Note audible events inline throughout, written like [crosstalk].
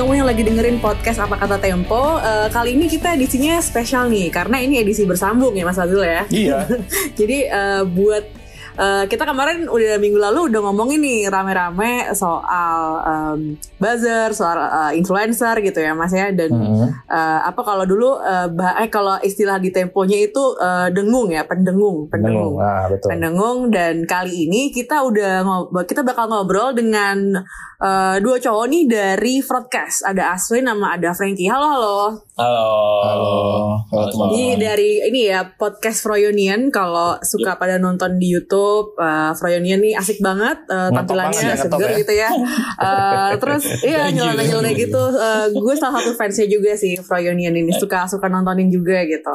kamu yang lagi dengerin podcast Apa Kata Tempo. Uh, kali ini kita edisinya spesial nih, karena ini edisi bersambung ya Mas Azul ya. Iya. [laughs] Jadi uh, buat Uh, kita kemarin udah minggu lalu udah ngomongin nih rame-rame soal um, buzzer, soal uh, influencer gitu ya Mas ya dan uh-huh. uh, apa kalau dulu uh, eh kalau istilah di temponya itu uh, dengung ya, pendengung, pendengung. Pendengung, ah, betul. pendengung dan kali ini kita udah kita bakal ngobrol dengan uh, dua cowok nih dari Broadcast. Ada Aswin sama ada Frankie. Halo, halo. Halo. Halo. Halo teman Ini dari ini ya podcast Froyonian. Kalau suka pada nonton di YouTube, uh, Froyonian nih asik banget uh, tampilannya seger ya? gitu ya. Uh, [laughs] terus iya nyeleneh-nyeleneh gitu. Uh, gue salah satu fansnya juga sih Froyonian ini suka suka nontonin juga gitu.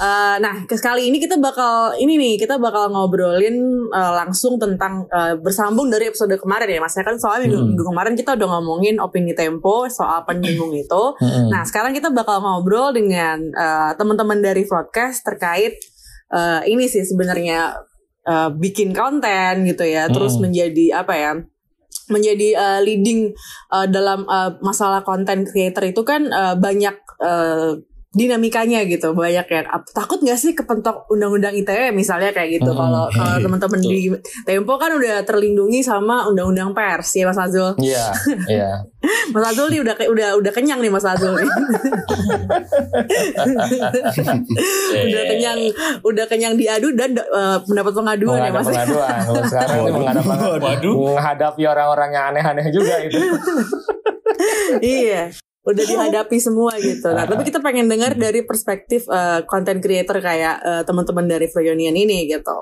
Uh, nah, kali ini kita bakal ini nih kita bakal ngobrolin uh, langsung tentang uh, bersambung dari episode kemarin ya Mas. Ya kan soalnya hmm minggu kemarin kita udah ngomongin opini Tempo soal pendingung itu. Hmm. Nah, sekarang kita bakal ngobrol dengan uh, teman-teman dari broadcast terkait uh, ini sih sebenarnya uh, bikin konten gitu ya, terus menjadi apa ya? menjadi uh, leading uh, dalam uh, masalah konten creator itu kan uh, banyak uh, dinamikanya gitu banyak ya takut nggak sih kepentok undang-undang ITE misalnya kayak gitu? Kalau hmm, kalau teman-teman di Tempo kan udah terlindungi sama undang-undang pers ya Mas Azul. Iya [laughs] iya. Mas Azul nih udah udah udah kenyang nih Mas Azul. Nih [laughs] udah kenyang udah kenyang diadu dan uh, mendapat pengaduan ya Mas. pengaduan. Sekarang menghadapi, menghadapi orang-orang yang aneh-aneh juga itu [laughs] iya udah [laughs] dihadapi semua gitu. Nah, tapi kita pengen dengar dari perspektif uh, content creator kayak uh, teman-teman dari Reunion ini gitu.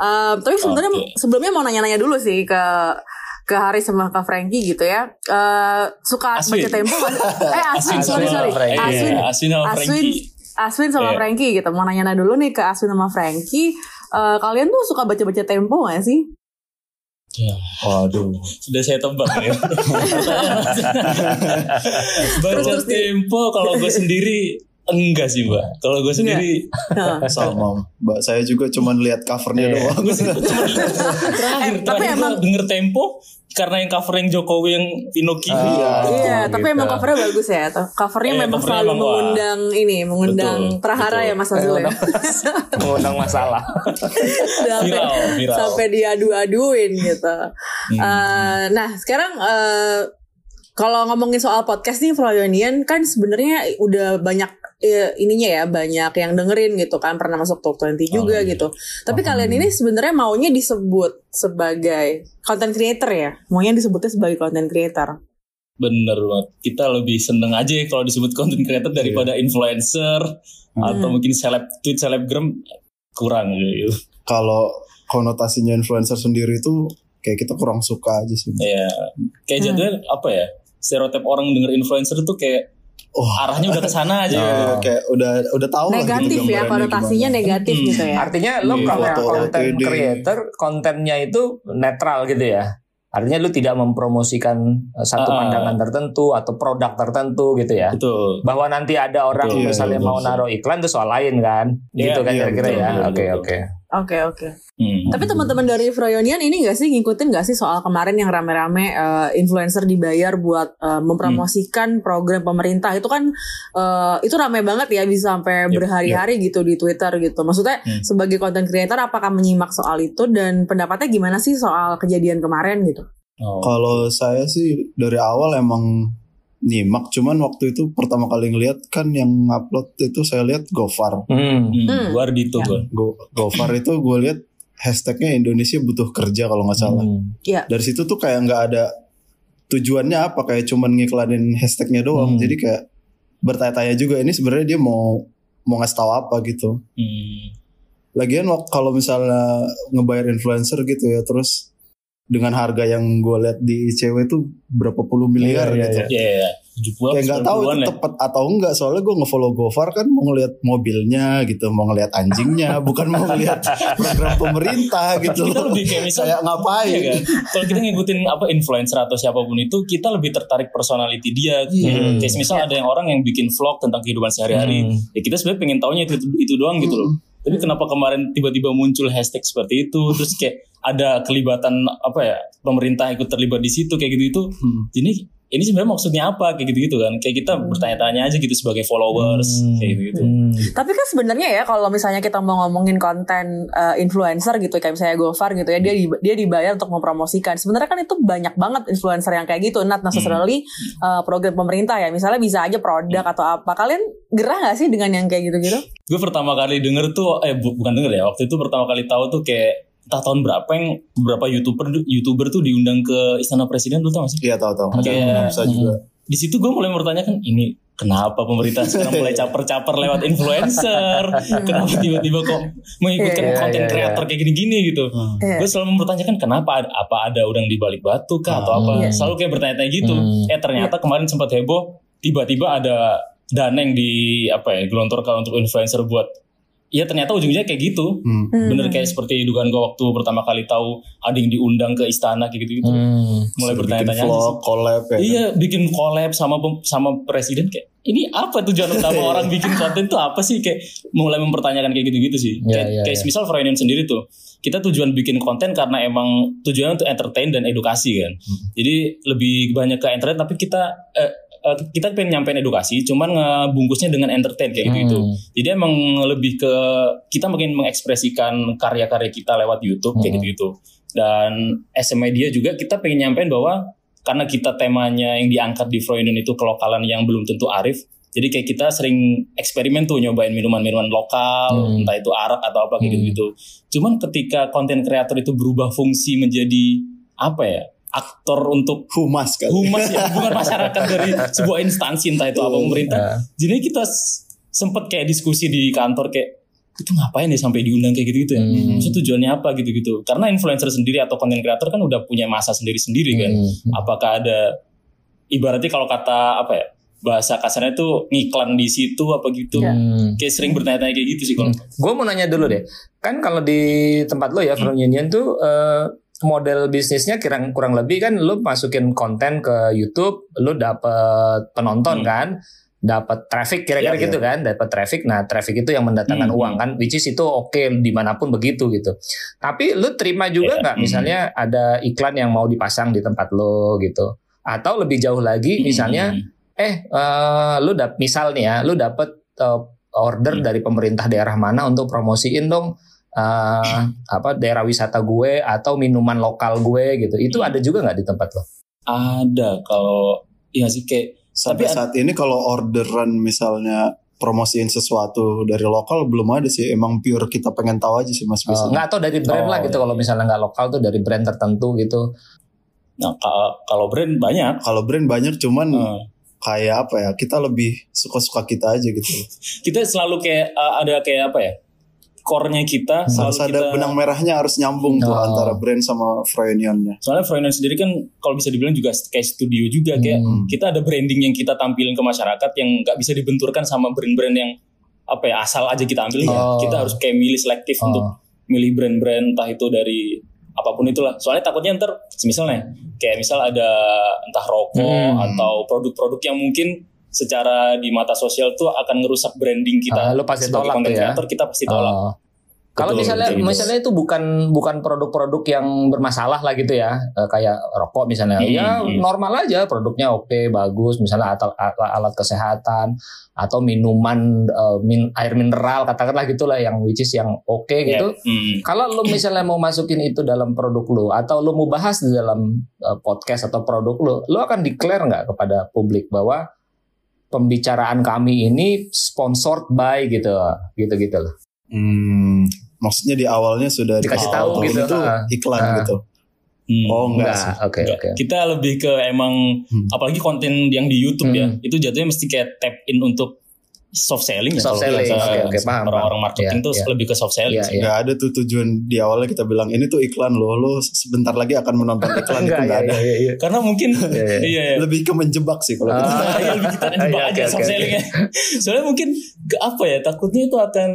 Uh, tapi sebenarnya okay. sebelumnya mau nanya-nanya dulu sih ke ke Hari sama Kak Frankie gitu ya. Uh, suka Aswin. baca tempo [laughs] Eh Aswin, sorry sorry. Aswin, Aswin, sama Aswin, Aswin sama yeah. Frankie gitu. Mau nanya-nanya dulu nih ke Aswin sama Frankie. Uh, kalian tuh suka baca-baca tempo gak sih? Ya. Waduh. Sudah saya tebak ya. [laughs] Baca tempo kalau gue sendiri enggak sih mbak. Kalau gue sendiri sama mbak. Saya juga cuma lihat covernya yeah. doang. terakhir, eh, terakhir emang... denger tempo karena yang cover yang Jokowi yang Pinocchio. Uh, iya, iya tapi gitu. emang covernya bagus ya. Covernya eh, memang covernya selalu emang mengundang wah. ini, mengundang betul, prahara betul. ya Mas Azul ya. mengundang [laughs] masalah. viral, viral. Sampai diadu-aduin gitu. Hmm. Uh, nah, sekarang uh, kalau ngomongin soal podcast nih Froyonian kan sebenarnya udah banyak ya, ininya ya banyak yang dengerin gitu kan pernah masuk top 20 juga oh, iya. gitu. Tapi oh, kalian ini sebenarnya maunya disebut sebagai content creator ya? Maunya disebutnya sebagai content creator. Bener banget. Kita lebih seneng aja kalau disebut content creator daripada yeah. influencer hmm. atau mungkin seleb tweet selebgram kurang gitu. Kalau konotasinya influencer sendiri itu kayak kita kurang suka aja sih. Iya. Kayak hmm. jadinya apa ya? Stereotip orang denger influencer tuh kayak oh arahnya udah ke sana aja oh. kayak udah udah tahu negatif gitu ya konotasinya negatif hmm. gitu ya artinya lo yeah. kalau konten creator kontennya itu netral gitu ya Artinya lu tidak mempromosikan eh, satu uh, pandangan tertentu atau produk tertentu gitu ya. Betul. Bahwa nanti ada orang betul, misalnya betul, mau naruh iklan itu soal lain kan. Yeah, gitu kan iya, kira-kira yeah, ya. Oke oke. Oke oke. Hmm. Tapi teman-teman dari Froyonian ini gak sih ngikutin gak sih soal kemarin yang rame-rame uh, influencer dibayar buat uh, mempromosikan hmm. program pemerintah itu kan uh, itu rame banget ya bisa sampai yep, berhari-hari yep. gitu di Twitter gitu. Maksudnya hmm. sebagai content creator apakah menyimak soal itu dan pendapatnya gimana sih soal kejadian kemarin gitu? Oh. Kalau saya sih dari awal emang nyimak cuman waktu itu pertama kali ngeliat kan yang upload itu saya lihat Gofar. Hmm. Hmm. Luar itu ya. Go, Gofar itu gue lihat hashtagnya Indonesia butuh kerja kalau nggak salah. Hmm. Ya. Dari situ tuh kayak nggak ada tujuannya apa kayak cuman ngiklanin hashtagnya doang. Hmm. Jadi kayak bertanya-tanya juga ini sebenarnya dia mau mau ngasih tahu apa gitu. Hmm. Lagian kalau misalnya ngebayar influencer gitu ya terus dengan harga yang gue lihat di ICW itu berapa puluh miliar yeah, gitu. Iya, yeah, yeah. Kayak nggak tahu itu ya. tepat atau enggak soalnya gue ngefollow Gofar kan mau ngeliat mobilnya gitu, mau ngeliat anjingnya, [laughs] bukan mau ngeliat program pemerintah gitu. Kita lebih kayak misalnya ngapain? Iya kan? Kalau kita ngikutin apa influencer atau siapa pun itu, kita lebih tertarik personality dia. Hmm. Kayak misal ada yang orang yang bikin vlog tentang kehidupan sehari-hari, hmm. ya kita sebenarnya pengen taunya itu itu doang gitu loh. Hmm. Tapi kenapa kemarin tiba-tiba muncul hashtag seperti itu, [laughs] terus kayak ada kelibatan apa ya pemerintah ikut terlibat di situ kayak gitu itu hmm. ini ini sebenarnya maksudnya apa kayak gitu-gitu kan kayak kita hmm. bertanya-tanya aja gitu sebagai followers hmm. kayak gitu-gitu hmm. tapi kan sebenarnya ya kalau misalnya kita mau ngomongin konten uh, influencer gitu kayak misalnya Gofar gitu ya dia dia dibayar untuk mempromosikan sebenarnya kan itu banyak banget influencer yang kayak gitu not necessarily hmm. uh, program pemerintah ya misalnya bisa aja produk hmm. atau apa kalian gerah gak sih dengan yang kayak gitu-gitu gue pertama kali denger tuh eh bu, bukan denger ya waktu itu pertama kali tahu tuh kayak entah tahun berapa yang beberapa youtuber youtuber tuh diundang ke istana presiden lu tau gak sih? Iya tahu tahu. Kayak bisa juga. Di situ gue mulai mempertanyakan ini kenapa pemerintah sekarang mulai [laughs] caper-caper lewat influencer? [laughs] kenapa tiba-tiba kok mengikutkan yeah, konten yeah, kreator yeah. kayak gini-gini gitu? Hmm. Yeah. Gue selalu mempertanyakan kenapa apa ada udang di balik batu kah atau apa? Yeah. Selalu kayak bertanya-tanya gitu. Hmm. Eh ternyata yeah. kemarin sempat heboh tiba-tiba ada dana yang di apa ya gelontorkan untuk influencer buat Iya ternyata ujungnya kayak gitu, hmm. bener kayak seperti dugaan gue waktu pertama kali tahu ada yang diundang ke istana kayak gitu gitu, hmm. mulai bertanya-tanya vlog, collab ya. Iya bikin collab sama sama presiden kayak ini apa tujuan utama orang bikin konten tuh apa sih kayak mulai mempertanyakan kayak gitu-gitu sih. Yeah, kayak, yeah, kayak yeah. misal Freudian sendiri tuh kita tujuan bikin konten karena emang tujuannya untuk entertain dan edukasi kan. Hmm. Jadi lebih banyak ke entertain tapi kita eh, uh, kita pengen nyampein edukasi, cuman ngebungkusnya dengan entertain kayak gitu itu. Hmm. Jadi emang lebih ke kita makin mengekspresikan karya-karya kita lewat YouTube hmm. kayak gitu gitu. Dan SM Media juga kita pengen nyampein bahwa karena kita temanya yang diangkat di Freudian itu kelokalan yang belum tentu arif. Jadi kayak kita sering eksperimen tuh nyobain minuman-minuman lokal, hmm. entah itu arak atau apa kayak hmm. gitu-gitu. Cuman ketika konten kreator itu berubah fungsi menjadi apa ya? Aktor untuk humas kan humas ya [laughs] hubungan masyarakat dari sebuah instansi entah itu apa pemerintah iya. jadi kita sempet kayak diskusi di kantor kayak itu ngapain ya sampai diundang kayak gitu gitu ya hmm. maksudnya tujuannya apa gitu gitu karena influencer sendiri atau konten kreator kan udah punya masa sendiri sendiri kan hmm. apakah ada ibaratnya kalau kata apa ya bahasa kasarnya tuh ngiklan di situ apa gitu hmm. kayak sering bertanya-tanya kayak gitu sih kalau hmm. gue mau nanya dulu deh kan kalau di tempat lo ya Front Union tuh uh, model bisnisnya kurang kurang lebih kan lu masukin konten ke YouTube, lu dapet penonton hmm. kan, dapat traffic kira-kira ya, gitu ya. kan, dapat traffic. Nah, traffic itu yang mendatangkan hmm. uang kan, which is itu oke okay, di mana pun begitu gitu. Tapi lu terima juga ya. nggak, ya. misalnya ada iklan yang mau dipasang di tempat lo gitu, atau lebih jauh lagi, hmm. misalnya, eh uh, lu dap misal nih ya, lu dapet uh, order hmm. dari pemerintah daerah mana untuk promosiin dong uh, apa daerah wisata gue atau minuman lokal gue gitu. Itu hmm. ada juga nggak di tempat lo? Ada kalau ya sih kayak sampai tapi saat ini kalau orderan misalnya promosiin sesuatu dari lokal belum ada sih emang pure kita pengen tahu aja sih mas oh, nggak tahu dari brand oh, lah gitu iya. kalau misalnya nggak lokal tuh dari brand tertentu gitu nah kalau brand banyak kalau brand banyak cuman hmm. kayak apa ya kita lebih suka-suka kita aja gitu [laughs] kita selalu kayak uh, ada kayak apa ya core-nya kita harus ada kita, benang merahnya harus nyambung tuh oh. antara brand sama Froyonionnya. Soalnya Froyonion sendiri kan kalau bisa dibilang juga kayak studio juga hmm. kayak kita ada branding yang kita tampilin ke masyarakat yang nggak bisa dibenturkan sama brand-brand yang apa ya asal aja kita ambil ya. oh. Kita harus kayak milih selektif oh. untuk milih brand-brand entah itu dari apa pun itulah. Soalnya takutnya ntar misalnya kayak misal ada entah rokok hmm. atau produk-produk yang mungkin secara di mata sosial tuh akan ngerusak branding kita. Uh, lo pasti tolak konten ya? kita pasti tolak. Uh. Kalau misalnya gitu. misalnya itu bukan bukan produk-produk yang bermasalah lah gitu ya, eh, kayak rokok misalnya, hmm. ya hmm. normal aja produknya oke okay, bagus, misalnya alat, alat kesehatan atau minuman uh, min, air mineral katakanlah gitulah yang which is yang oke okay, gitu. Yeah. Hmm. Kalau lo misalnya mau masukin itu dalam produk lo atau lo mau bahas di dalam uh, podcast atau produk lo, lo akan declare nggak kepada publik bahwa pembicaraan kami ini sponsored by gitu gitu gitu loh. Hmm, maksudnya di awalnya sudah dikasih tahu gitu itu iklan uh. gitu. Hmm, oh enggak, enggak. Oke okay, Okay. Kita lebih ke emang hmm. apalagi konten yang di YouTube ya, hmm. ya. Itu jatuhnya mesti kayak tap in untuk soft selling ya soft selling oke okay, okay, paham orang-orang marketing yeah, tuh yeah. lebih ke soft selling yeah, yeah. Gak ada tuh tujuan di awalnya kita bilang ini tuh iklan loh lo sebentar lagi akan menonton [laughs] iklan itu nggak ada iya, iya. karena mungkin iya, iya. iya. lebih ke menjebak sih kalau kita iya, lebih kita menjebak [laughs] iya, aja okay, soft okay, sellingnya [laughs] soalnya mungkin apa ya takutnya itu akan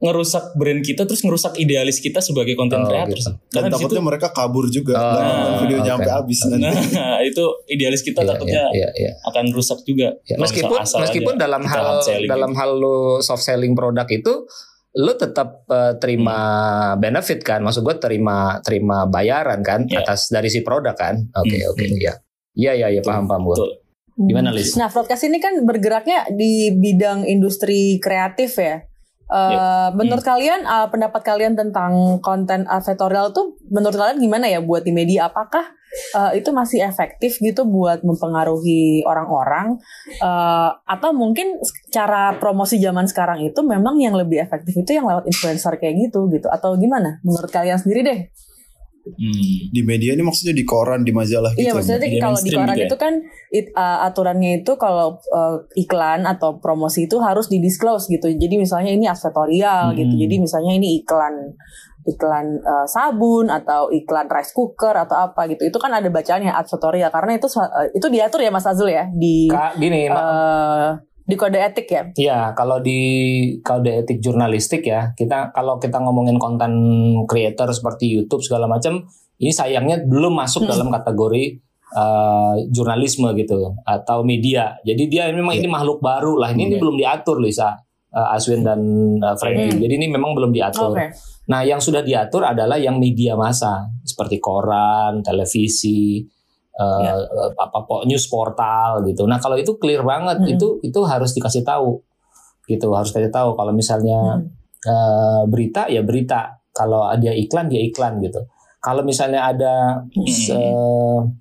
ngerusak brand kita terus ngerusak idealis kita sebagai konten oh, creator. Gitu. Karena Dan takutnya mereka kabur juga oh, nonton videonya okay. sampai habis nanti. Nah, [laughs] itu idealis kita yeah, takutnya yeah, yeah, yeah. akan rusak juga. Yeah. Meskipun meskipun dalam hal dalam hal lo soft selling produk itu lo tetap uh, terima hmm. benefit kan? Maksud gue terima terima bayaran kan yeah. atas dari si produk kan? Oke okay, hmm. oke okay, hmm. ya. Iya iya iya paham paham gue. Gimana Lis? Nah, broadcast ini kan bergeraknya di bidang industri kreatif ya. Uh, eh, yeah. Menurut hmm. kalian, uh, pendapat kalian tentang konten advertorial tuh, menurut kalian gimana ya buat di media? Apakah uh, itu masih efektif gitu buat mempengaruhi orang-orang? Uh, atau mungkin cara promosi zaman sekarang itu memang yang lebih efektif itu yang lewat influencer kayak gitu gitu? Atau gimana? Menurut kalian sendiri deh? Hmm. Di media ini maksudnya di koran, di majalah gitu. Iya, maksudnya ya, kalau di koran gitu ya? itu kan it, uh, aturannya itu kalau uh, iklan atau promosi itu harus di disclose gitu. Jadi misalnya ini advertorial hmm. gitu. Jadi misalnya ini iklan iklan uh, sabun atau iklan rice cooker atau apa gitu. Itu kan ada bacaannya advertorial karena itu uh, itu diatur ya Mas Azul ya di Kak, gini, uh, di kode etik ya? Iya, kalau di kode etik jurnalistik ya, kita kalau kita ngomongin konten creator seperti YouTube segala macam, ini sayangnya belum masuk hmm. dalam kategori uh, jurnalisme gitu atau media. Jadi dia memang yeah. ini makhluk baru lah. Ini, yeah. ini belum diatur Lisa, uh, Aswin dan uh, Frankie. Hmm. Jadi ini memang belum diatur. Okay. Nah, yang sudah diatur adalah yang media massa seperti koran, televisi, uh, ya. apa news portal gitu. Nah kalau itu clear banget hmm. itu itu harus dikasih tahu gitu harus kasih tahu kalau misalnya hmm. uh, berita ya berita kalau ada iklan dia iklan gitu. Kalau misalnya ada hmm.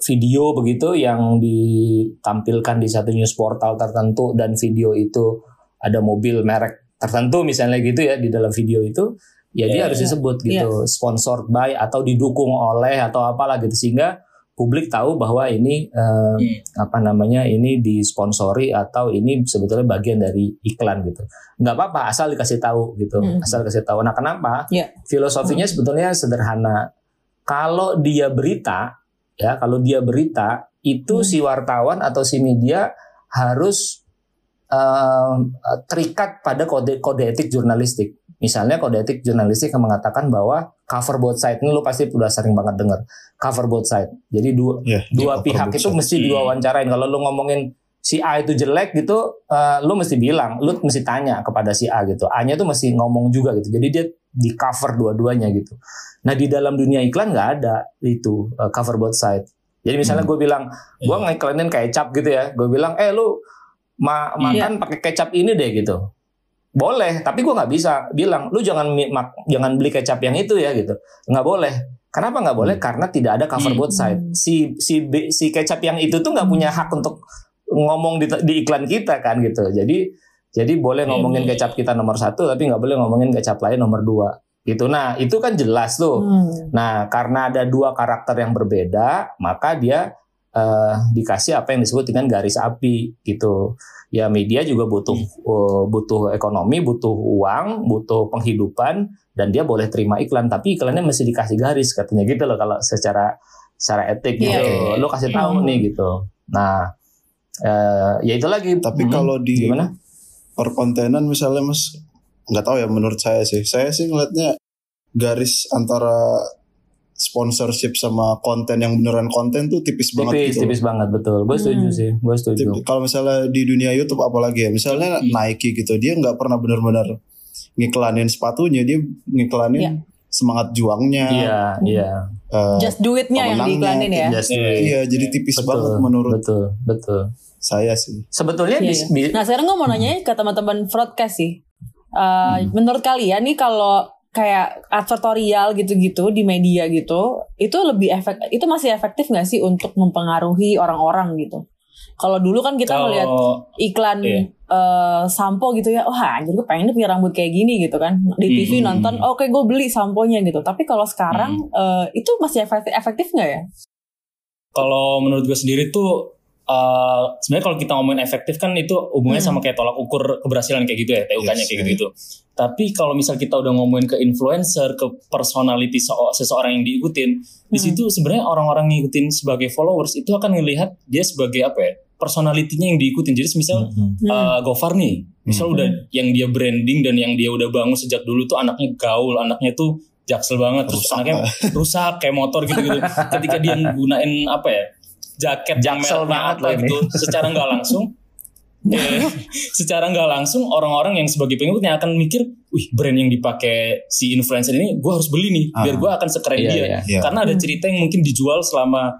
video begitu yang ditampilkan di satu news portal tertentu dan video itu ada mobil merek tertentu misalnya gitu ya di dalam video itu ya yeah, dia harus disebut gitu yeah. sponsored by atau didukung oleh atau apalah gitu sehingga publik tahu bahwa ini uh, hmm. apa namanya ini disponsori atau ini sebetulnya bagian dari iklan gitu nggak apa-apa asal dikasih tahu gitu hmm. asal dikasih tahu nah kenapa yeah. filosofinya hmm. sebetulnya sederhana kalau dia berita ya kalau dia berita itu hmm. si wartawan atau si media harus uh, terikat pada kode kode etik jurnalistik Misalnya kode etik jurnalistik yang mengatakan bahwa cover both side ini lo pasti udah sering banget dengar cover both side. Jadi dua yeah, dua pihak itu side. mesti diwawancarain. Kalau lo ngomongin si A itu jelek gitu, uh, lo mesti bilang, lo mesti tanya kepada si A gitu. A-nya tuh mesti ngomong juga gitu. Jadi dia di cover dua-duanya gitu. Nah di dalam dunia iklan nggak ada itu uh, cover both side. Jadi misalnya hmm. gue bilang, gue yeah. ngiklanin kecap gitu ya, gue bilang, eh lu ma makan yeah. pakai kecap ini deh gitu boleh tapi gue nggak bisa bilang lu jangan jangan beli kecap yang itu ya gitu nggak boleh kenapa nggak boleh hmm. karena tidak ada cover hmm. both side si si si kecap yang itu tuh nggak punya hak untuk ngomong di, di iklan kita kan gitu jadi jadi boleh iya, ngomongin iya. kecap kita nomor satu tapi nggak boleh ngomongin kecap lain nomor dua gitu nah itu kan jelas tuh hmm. nah karena ada dua karakter yang berbeda maka dia uh, dikasih apa yang disebut dengan garis api gitu ya media juga butuh uh, butuh ekonomi, butuh uang, butuh penghidupan dan dia boleh terima iklan tapi iklannya mesti dikasih garis katanya gitu loh kalau secara secara etik yeah, gitu. Yeah, yeah. Lo kasih tahu mm. nih gitu. Nah, uh, ya itu lagi. Tapi hmm, kalau di gimana? perkontenan misalnya Mas nggak tahu ya menurut saya sih. Saya sih ngelihatnya garis antara sponsorship sama konten yang beneran konten tuh tipis, tipis banget gitu. Tipis banget betul. Gue setuju hmm. sih. Gue setuju. Kalau misalnya di dunia YouTube apalagi ya, misalnya hmm. Nike gitu, dia nggak pernah bener-bener ngiklanin sepatunya, dia ngiklanin yeah. semangat juangnya. Iya, iya. Uh, Just do it-nya yang diiklanin ya. Just do it. Iya, jadi tipis betul, banget menurut. Betul, betul. Saya sih. Sebetulnya iya, iya. Nah, sekarang gue mau nanya ke teman-teman broadcast sih. Uh, hmm. Menurut kalian nih kalau kayak advertorial gitu-gitu di media gitu itu lebih efek itu masih efektif nggak sih untuk mempengaruhi orang-orang gitu kalau dulu kan kita oh, ngeliat iklan iya. uh, sampo gitu ya, oh anjir gue pengen punya rambut kayak gini gitu kan di TV hmm. nonton, oh, oke okay, gue beli samponya gitu. Tapi kalau sekarang hmm. uh, itu masih efektif efektif nggak ya? Kalau menurut gue sendiri tuh uh, sebenarnya kalau kita ngomongin efektif kan itu hubungannya hmm. sama kayak tolak ukur keberhasilan kayak gitu ya, TUK-nya yes, kayak gitu-gitu. Tapi kalau misal kita udah ngomongin ke influencer, ke personality seseorang yang diikutin, hmm. di situ sebenarnya orang-orang ngikutin sebagai followers itu akan ngelihat dia sebagai apa ya? personalitinya yang diikutin. Jadi misal hmm. uh, Gofar nih, misal hmm. udah yang dia branding dan yang dia udah bangun sejak dulu tuh anaknya gaul, anaknya tuh jaksel banget, terus anaknya rusak kayak motor gitu-gitu. [laughs] Ketika dia gunain apa ya? Jaket jaksel banget lah gitu secara nggak langsung [laughs] eh, secara nggak langsung orang-orang yang sebagai pengikutnya akan mikir, wih brand yang dipakai si influencer ini, gue harus beli nih, biar ah. gue akan sekeren iya, dia. Iya, iya. Karena ada cerita yang mungkin dijual selama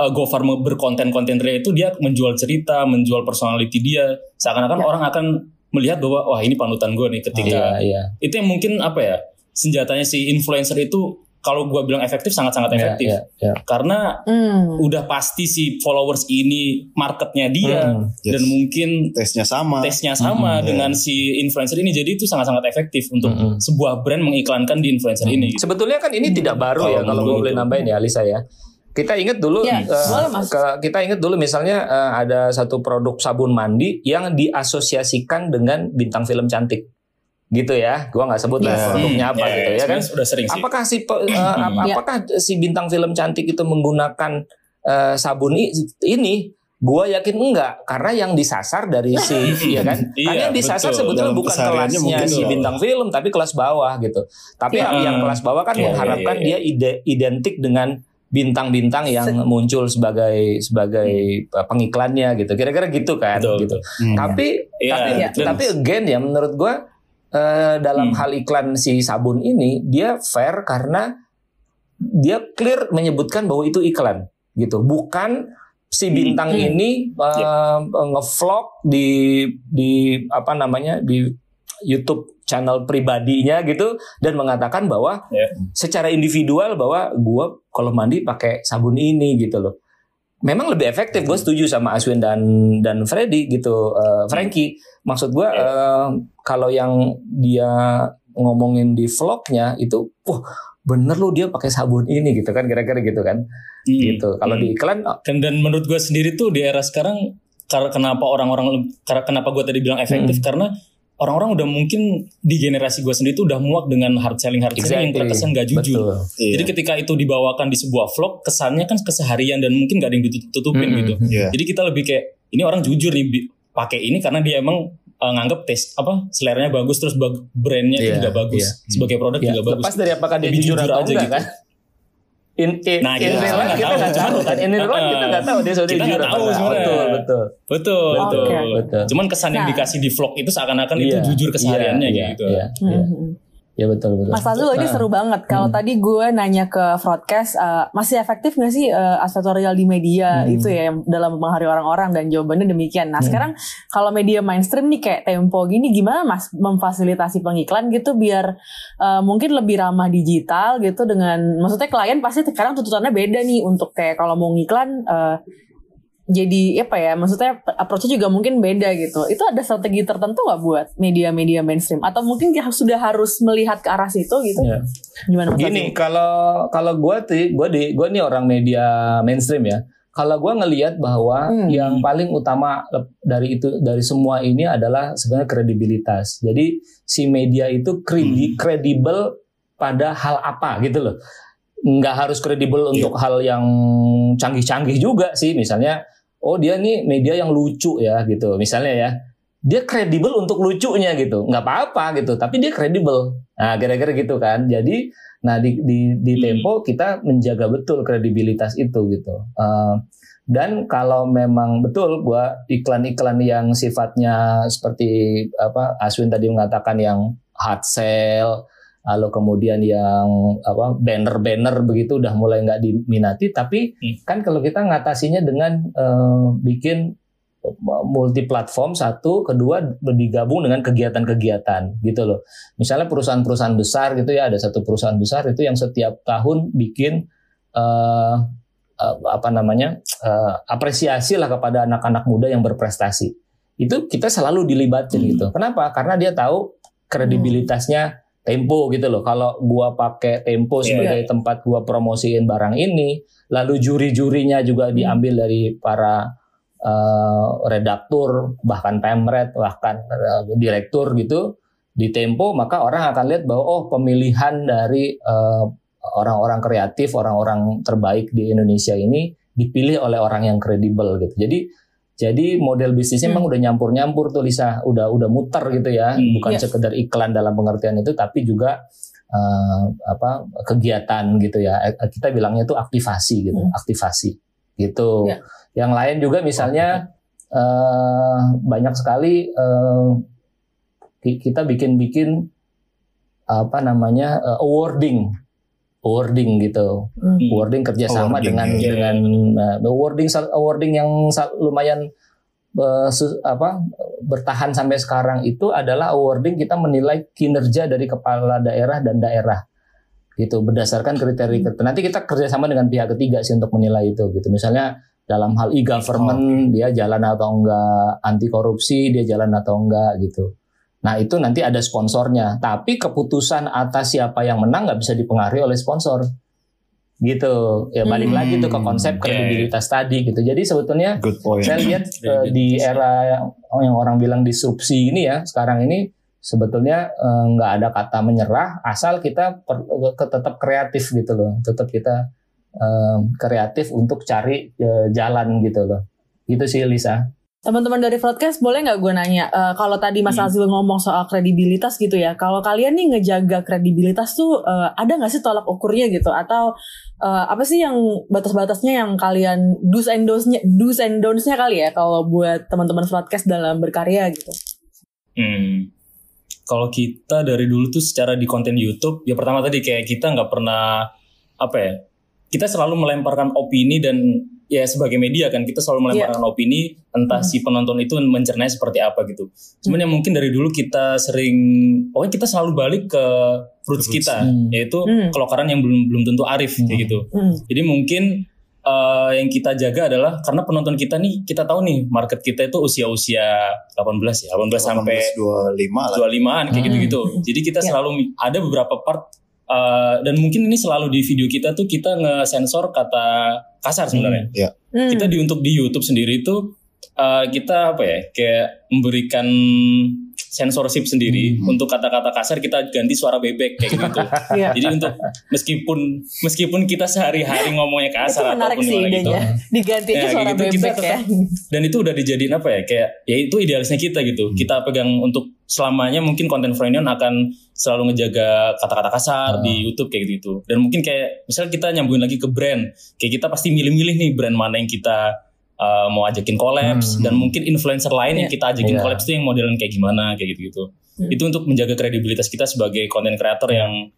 uh, Gofar berkonten-konten itu dia menjual cerita, menjual personality dia. Seakan-akan ya. orang akan melihat bahwa wah ini panutan gue nih ketika oh, iya, iya. itu yang mungkin apa ya senjatanya si influencer itu kalau gue bilang efektif sangat-sangat iya, efektif yeah, yeah, yeah. karena mm. udah pasti si followers ini marketnya dia mm, yes. dan mungkin tesnya sama tesnya sama mm, dengan yeah. si influencer ini jadi itu sangat-sangat efektif untuk mm, sebuah brand mengiklankan di influencer mm. ini. Sebetulnya kan ini mm. tidak baru oh, ya kalau gue boleh nambahin ya Alisa ya. Kita ingat dulu, ya, uh, ke, kita ingat dulu misalnya uh, ada satu produk sabun mandi yang diasosiasikan dengan bintang film cantik, gitu ya. Gua nggak sebut lah yeah. produknya apa yeah, gitu ya kan. Sudah sering sih. Apakah si uh, ap apakah si bintang film cantik itu menggunakan uh, sabun ini? Gua yakin enggak karena yang disasar dari si [laughs] ya kan. Iya, karena yang disasar betul. sebetulnya Dalam bukan kelasnya si bintang film tapi kelas bawah gitu. Tapi yeah. yang kelas bawah kan yeah, mengharapkan yeah, yeah. dia ide identik dengan bintang-bintang yang muncul sebagai sebagai hmm. pengiklannya gitu. Kira-kira gitu kan Betul. gitu. Hmm. Tapi ya, tapi ya, tapi again ya menurut gua uh, dalam hmm. hal iklan si sabun ini dia fair karena dia clear menyebutkan bahwa itu iklan gitu. Bukan si hmm. bintang hmm. ini uh, yeah. ngevlog di di apa namanya di YouTube channel pribadinya gitu dan mengatakan bahwa yeah. secara individual bahwa gue kalau mandi pakai sabun ini gitu loh. Memang lebih efektif, gue setuju sama Aswin dan dan Freddy gitu, uh, Frankie. Maksud gue yeah. uh, kalau yang dia ngomongin di vlognya itu, wah bener loh dia pakai sabun ini gitu kan, kira-kira gitu kan, hmm. gitu. Kalau hmm. di iklan, dan, dan menurut gue sendiri tuh di era sekarang, karena kenapa orang-orang, karena kenapa gue tadi bilang efektif, hmm. karena orang-orang udah mungkin di generasi gue sendiri tuh udah muak dengan hard selling hard selling exactly. yang terkesan gak jujur. Iya. Jadi ketika itu dibawakan di sebuah vlog, kesannya kan keseharian dan mungkin gak ada yang ditutupin mm -hmm. gitu. Yeah. Jadi kita lebih kayak ini orang jujur nih pakai ini karena dia emang uh, nganggap tes apa seleranya bagus terus bag, brandnya yeah, juga bagus yeah. sebagai produk yeah. juga bagus. Lepas dari apakah dia jujur, jujur atau aja enggak gitu. kan? In, in, nah, in real life kita nggak tahu kan in real life kita nggak tahu dia sudah jujur tahu betul betul betul betul, okay. betul. cuman kesan yang nah. dikasih di vlog itu seakan-akan yeah. itu iya. jujur kesehariannya yeah, gitu yeah, yeah. Ya betul betul. Mas Fazul ini seru banget. Kalau hmm. tadi gue nanya ke broadcast uh, masih efektif gak sih uh, advertorial di media hmm. itu ya dalam mempengaruhi orang-orang dan jawabannya demikian. Nah hmm. sekarang kalau media mainstream nih kayak Tempo gini gimana Mas memfasilitasi pengiklan gitu biar uh, mungkin lebih ramah digital gitu dengan maksudnya klien pasti sekarang tuntutannya beda nih untuk kayak kalau mau ngiklan uh, jadi apa ya maksudnya approach juga mungkin beda gitu. Itu ada strategi tertentu nggak buat media-media mainstream? Atau mungkin sudah harus melihat ke arah situ gitu? Ya. gimana gini kalau kalau gue tuh gue di gue nih orang media mainstream ya. Kalau gue ngelihat bahwa hmm. yang paling utama dari itu dari semua ini adalah sebenarnya kredibilitas. Jadi si media itu kredibel hmm. pada hal apa gitu loh nggak harus kredibel yeah. untuk hal yang canggih-canggih juga sih. Misalnya oh dia nih media yang lucu ya gitu. Misalnya ya dia kredibel untuk lucunya gitu. Nggak apa-apa gitu. Tapi dia kredibel. Nah kira-kira gitu kan. Jadi nah di di, di hmm. tempo kita menjaga betul kredibilitas itu gitu. Uh, dan kalau memang betul buat iklan-iklan yang sifatnya seperti apa Aswin tadi mengatakan yang hard sell lalu kemudian yang apa banner-banner begitu udah mulai nggak diminati. Tapi hmm. kan kalau kita ngatasinya dengan uh, bikin multi platform satu kedua digabung dengan kegiatan-kegiatan gitu loh. Misalnya perusahaan-perusahaan besar gitu ya ada satu perusahaan besar itu yang setiap tahun bikin uh, uh, apa namanya uh, apresiasi lah kepada anak-anak muda yang berprestasi. Itu kita selalu dilibatin hmm. gitu. Kenapa? Karena dia tahu kredibilitasnya Tempo gitu loh. Kalau gua pakai Tempo iya. sebagai yeah. tempat gua promosiin barang ini, lalu juri-jurinya juga hmm. diambil dari para uh, redaktur, bahkan pemret, bahkan uh, direktur gitu di Tempo, maka orang akan lihat bahwa oh pemilihan dari orang orang-orang kreatif, orang-orang terbaik di Indonesia ini dipilih oleh orang yang kredibel gitu. Jadi jadi model bisnisnya hmm. memang udah nyampur-nyampur tuh Lisa, udah udah muter gitu ya, hmm. bukan yeah. sekedar iklan dalam pengertian itu, tapi juga uh, apa kegiatan gitu ya. Eh, kita bilangnya itu aktivasi gitu, hmm. aktivasi gitu. Yeah. Yang lain juga misalnya uh, banyak sekali uh, kita bikin-bikin apa namanya uh, awarding awarding gitu. Hmm. Awarding kerjasama awarding, dengan ya. dengan uh, awarding awarding yang lumayan uh, apa bertahan sampai sekarang itu adalah awarding kita menilai kinerja dari kepala daerah dan daerah gitu berdasarkan kriteria hmm. nanti kita kerjasama dengan pihak ketiga sih untuk menilai itu gitu misalnya dalam hal e-government oh, okay. dia jalan atau enggak anti korupsi dia jalan atau enggak gitu Nah itu nanti ada sponsornya, tapi keputusan atas siapa yang menang nggak bisa dipengaruhi oleh sponsor, gitu. Ya balik hmm. lagi tuh ke konsep kredibilitas okay. tadi gitu. Jadi sebetulnya saya lihat uh, di era yang, yang orang bilang disrupsi ini ya, sekarang ini sebetulnya uh, nggak ada kata menyerah, asal kita per, tetap kreatif gitu loh, tetap kita uh, kreatif untuk cari uh, jalan gitu loh. Gitu sih Lisa. Teman-teman dari broadcast boleh nggak gue nanya, uh, kalau tadi Mas hmm. Azil ngomong soal kredibilitas gitu ya, kalau kalian nih ngejaga kredibilitas tuh uh, ada nggak sih tolak ukurnya gitu, atau uh, apa sih yang batas-batasnya yang kalian do's and don'ts-nya, do's and don'ts-nya kali ya, kalau buat teman-teman broadcast dalam berkarya gitu? Hmm, kalau kita dari dulu tuh secara di konten YouTube, ya pertama tadi kayak kita nggak pernah apa ya, kita selalu melemparkan opini dan ya sebagai media kan kita selalu melemparkan yeah. opini entah hmm. si penonton itu mencernanya seperti apa gitu. Cuman hmm. yang mungkin dari dulu kita sering pokoknya kita selalu balik ke roots, kita hmm. yaitu hmm. kelokaran yang belum belum tentu arif hmm. kayak gitu. Hmm. Jadi mungkin uh, yang kita jaga adalah karena penonton kita nih kita tahu nih market kita itu usia-usia 18 ya, 18, 18 sampai 25 25-an kayak hmm. gitu-gitu. Jadi kita yeah. selalu ada beberapa part Uh, dan mungkin ini selalu di video kita tuh kita nge-sensor kata kasar sebenarnya. Hmm, yeah. hmm. Kita di untuk di YouTube sendiri itu uh, kita apa ya kayak memberikan sensorship sendiri hmm. untuk kata-kata kasar kita ganti suara bebek kayak gitu. [laughs] yeah. Jadi untuk meskipun meskipun kita sehari-hari ngomongnya kasar itu ataupun sih gitu. Diganti ya, suara gitu, bebek kita ya. Dan itu udah dijadiin apa ya kayak ya itu idealisnya kita gitu. Hmm. Kita pegang untuk selamanya mungkin konten Freudian akan selalu ngejaga kata-kata kasar hmm. di YouTube kayak gitu. Dan mungkin kayak misalnya kita nyambungin lagi ke brand, kayak kita pasti milih-milih nih brand mana yang kita uh, mau ajakin collabs hmm. dan mungkin influencer lain yeah. yang iya. kita ajakin yeah. collabs itu yang modelan kayak gimana kayak gitu-gitu. Hmm. Itu untuk menjaga kredibilitas kita sebagai content creator yang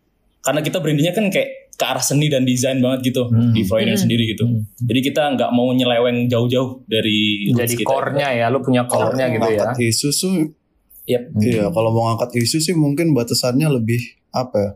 karena kita brandingnya kan kayak ke arah seni dan desain banget gitu hmm. di Freudian hmm. sendiri gitu. Hmm. Jadi kita nggak mau nyeleweng jauh-jauh dari jadi core-nya ya, lu punya core-nya gitu ya. Isu tuh Yep. Iya, kalau mau ngangkat isu sih mungkin batasannya lebih apa ya?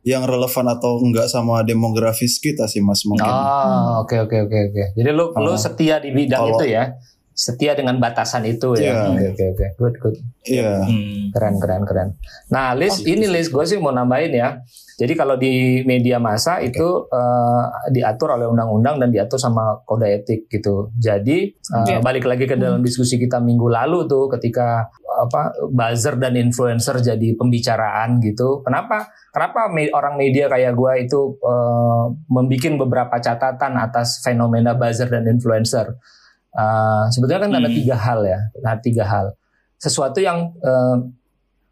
yang relevan atau enggak sama demografis kita sih Mas mungkin. Ah, oke oke oke oke. Jadi lu uh, lu setia di bidang kalau, itu ya. Setia dengan batasan itu ya. Iya. Oke oke oke. Good good. Iya. Hmm. Keren keren keren. Nah, list oh, ini list gue sih mau nambahin ya. Jadi kalau di media massa okay. itu uh, diatur oleh undang-undang dan diatur sama kode etik gitu. Jadi uh, eh, yeah. balik lagi ke dalam hmm. diskusi kita minggu lalu tuh ketika apa buzzer dan influencer jadi pembicaraan gitu. Kenapa? Kenapa me orang media kayak gue itu uh, membuat beberapa catatan atas fenomena buzzer dan influencer? Uh, sebetulnya kan hmm. ada tiga hal ya, nah tiga hal. Sesuatu yang uh,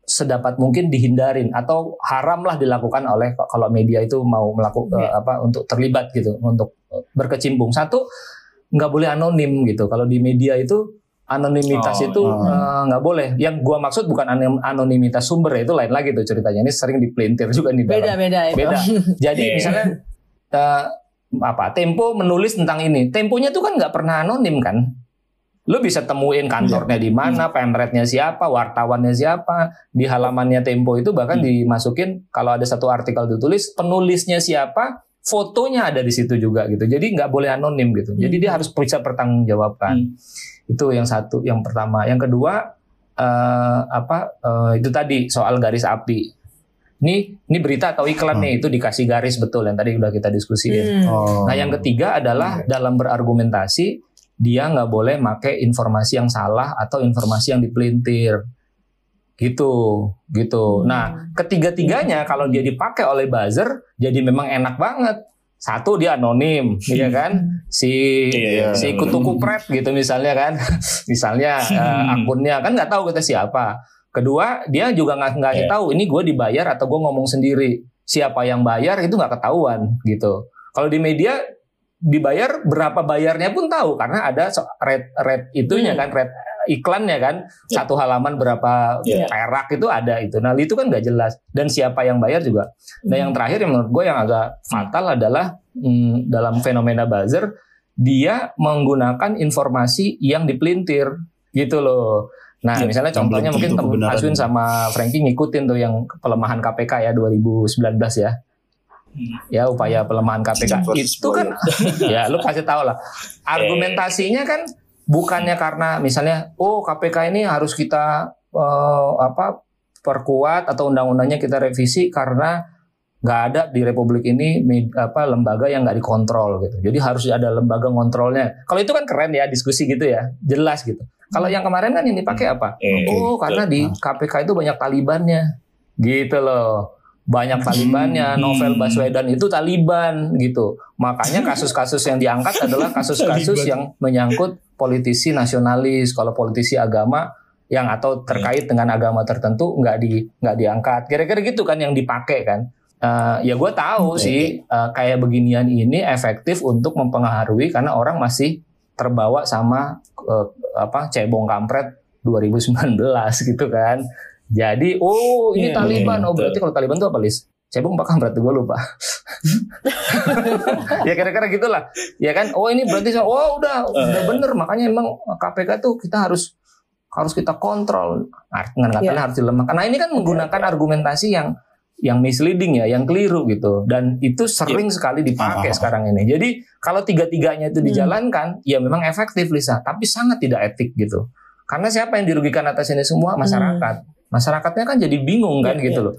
sedapat mungkin dihindarin atau haramlah dilakukan oleh kalau media itu mau melakukan yeah. uh, apa untuk terlibat gitu untuk berkecimpung satu nggak boleh anonim gitu kalau di media itu anonimitas oh, itu eh, nggak uh, boleh yang gua maksud bukan anonimitas sumber ya itu lain lagi tuh ceritanya ini sering dipelintir juga di dalam beda beda beda [laughs] jadi yeah. misalnya uh, apa Tempo menulis tentang ini Temponya tuh kan nggak pernah anonim kan Lu bisa temuin kantornya di mana, pemretnya siapa, wartawannya siapa, di halamannya Tempo itu bahkan hmm. dimasukin kalau ada satu artikel ditulis penulisnya siapa, fotonya ada di situ juga gitu. Jadi nggak boleh anonim gitu. Jadi dia harus bisa pertanggungjawabkan. Hmm. Itu yang satu, yang pertama. Yang kedua uh, apa uh, itu tadi soal garis api. Ini ini berita atau iklan hmm. nih itu dikasih garis betul yang tadi udah kita diskusiin. Hmm. Oh. Nah yang ketiga adalah hmm. dalam berargumentasi dia nggak boleh make informasi yang salah atau informasi yang dipelintir gitu gitu hmm. nah ketiga-tiganya kalau dia dipakai oleh buzzer jadi memang enak banget satu dia anonim ya kan si yeah. si kutu kupret gitu misalnya kan [laughs] misalnya uh, akunnya kan nggak tahu kita siapa kedua dia juga nggak nggak yeah. tahu ini gue dibayar atau gue ngomong sendiri siapa yang bayar itu nggak ketahuan gitu kalau di media dibayar berapa bayarnya pun tahu karena ada red red itunya hmm. kan red iklannya kan yeah. satu halaman berapa yeah. perak itu ada itu. Nah itu kan nggak jelas dan siapa yang bayar juga. Nah yang terakhir yang menurut gue yang agak fatal adalah hmm, dalam fenomena buzzer dia menggunakan informasi yang dipelintir gitu loh. Nah, ya, misalnya contohnya mungkin temen Aswin sama Frankie ngikutin tuh yang pelemahan KPK ya 2019 ya. Hmm. Ya upaya pelemahan KPK itu kan ya [laughs] lu kasih tahu lah. Argumentasinya kan bukannya karena misalnya oh KPK ini harus kita uh, apa perkuat atau undang-undangnya kita revisi karena nggak ada di Republik ini apa lembaga yang nggak dikontrol gitu. Jadi harus ada lembaga kontrolnya. Kalau itu kan keren ya diskusi gitu ya, jelas gitu. Kalau yang kemarin kan yang dipakai apa? Eh, oh, karena di KPK itu banyak Talibannya, gitu loh. Banyak Talibannya. Hmm. Novel Baswedan itu Taliban gitu. Makanya [laughs] kasus-kasus yang diangkat adalah kasus-kasus yang menyangkut politisi nasionalis. Kalau politisi agama yang atau terkait dengan agama tertentu nggak di nggak diangkat. Kira-kira gitu kan yang dipakai kan. Uh, ya gue tahu okay. sih uh, kayak beginian ini efektif untuk mempengaruhi karena orang masih terbawa sama uh, apa cebong kampret 2019 [laughs] gitu kan. Jadi oh ini yeah, Taliban, yeah, oh berarti kalau Taliban itu apa lis? Cebong apa kampret gue lupa. [laughs] ya kira-kira gitulah. Ya kan? Oh ini berarti oh udah udah bener makanya emang KPK tuh kita harus harus kita kontrol. Dengan katanya yeah. harus dilemahkan. Nah ini kan menggunakan argumentasi yang yang misleading ya, yang keliru gitu. Dan itu sering yeah. sekali dipakai oh. sekarang ini. Jadi kalau tiga-tiganya itu hmm. dijalankan, hmm. ya memang efektif Lisa, tapi sangat tidak etik gitu. Karena siapa yang dirugikan atas ini semua masyarakat. Hmm. Masyarakatnya kan jadi bingung kan yeah, gitu yeah. loh.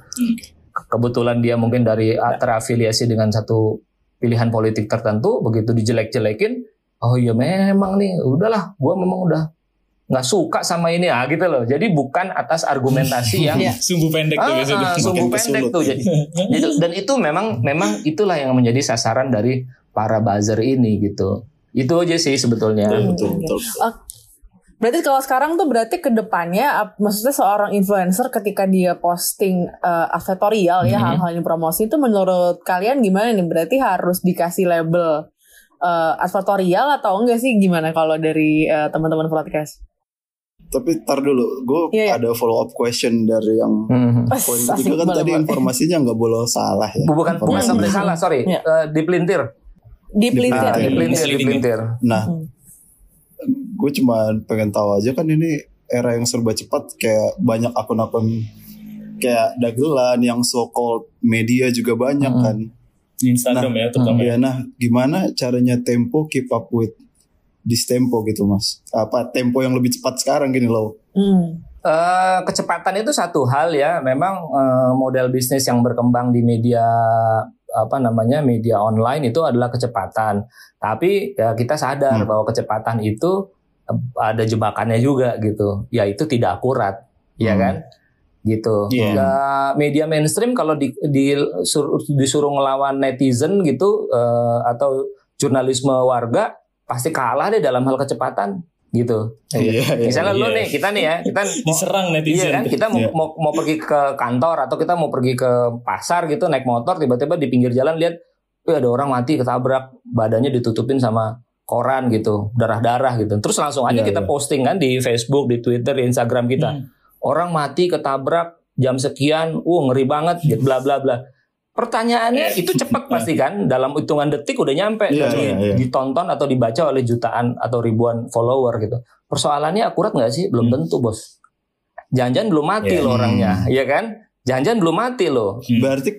Kebetulan dia mungkin dari terafiliasi dengan satu pilihan politik tertentu, begitu dijelek-jelekin, oh iya memang nih, udahlah, gue memang udah nggak suka sama ini ah gitu loh. Jadi bukan atas argumentasi [laughs] yang iya. sumbu pendek tuh ah, ah sumbu pendek tuh. Jadi, jadi dan itu memang memang itulah yang menjadi sasaran dari para buzzer ini gitu. Itu aja sih sebetulnya. Betul betul. betul. Oh, berarti kalau sekarang tuh berarti ke depannya, maksudnya seorang influencer ketika dia posting uh, advertorial mm -hmm. ya mm-hmm. hal-hal yang promosi itu menurut kalian gimana nih? Berarti harus dikasih label uh, advertorial atau enggak sih gimana kalau dari uh, teman-teman podcast? Tapi tar dulu, gue yeah, yeah. ada follow up question dari yang mm-hmm. poin ketiga kan tadi informasinya nggak boleh salah ya. Bukan bukan sampai salah, sorry, yeah. uh, dipelintir. Dipelintir, nah, dipelintir, dipelintir. Nah, mm. gue cuma pengen tahu aja kan ini era yang serba cepat kayak banyak akun-akun kayak dagelan yang so called media juga banyak mm. kan. Instagram nah, ya terutama. Ya, nah, gimana caranya Tempo keep up with distempo gitu mas apa tempo yang lebih cepat sekarang gini loh hmm. uh, kecepatan itu satu hal ya memang uh, model bisnis yang berkembang di media apa namanya media online itu adalah kecepatan tapi ya kita sadar hmm. bahwa kecepatan itu eh, ada jebakannya juga gitu ya itu tidak akurat ya hmm. ya kan gitu. Yeah. Iya. media mainstream kalau di, di sur, disuruh ngelawan netizen gitu uh, atau jurnalisme warga pasti kalah deh dalam hal kecepatan gitu. Iya, iya, Misalnya iya. lu nih, kita nih ya, kita [laughs] diserang netizen. Iya kan, kita mau, iya. mau mau pergi ke kantor atau kita mau pergi ke pasar gitu naik motor tiba-tiba di pinggir jalan lihat ada orang mati ketabrak, badannya ditutupin sama koran gitu, darah-darah gitu. Terus langsung aja iya, kita iya. posting kan di Facebook, di Twitter, di Instagram kita. Hmm. Orang mati ketabrak jam sekian, uh ngeri banget, bla bla bla Pertanyaannya itu cepat pasti kan dalam hitungan detik udah nyampe yeah, yeah, yeah. ditonton atau dibaca oleh jutaan atau ribuan follower gitu. Persoalannya akurat nggak sih? Belum hmm. tentu bos. Jangan-jangan belum mati yeah. loh orangnya, hmm. ya kan? Jangan-jangan belum mati loh. Hmm. Berarti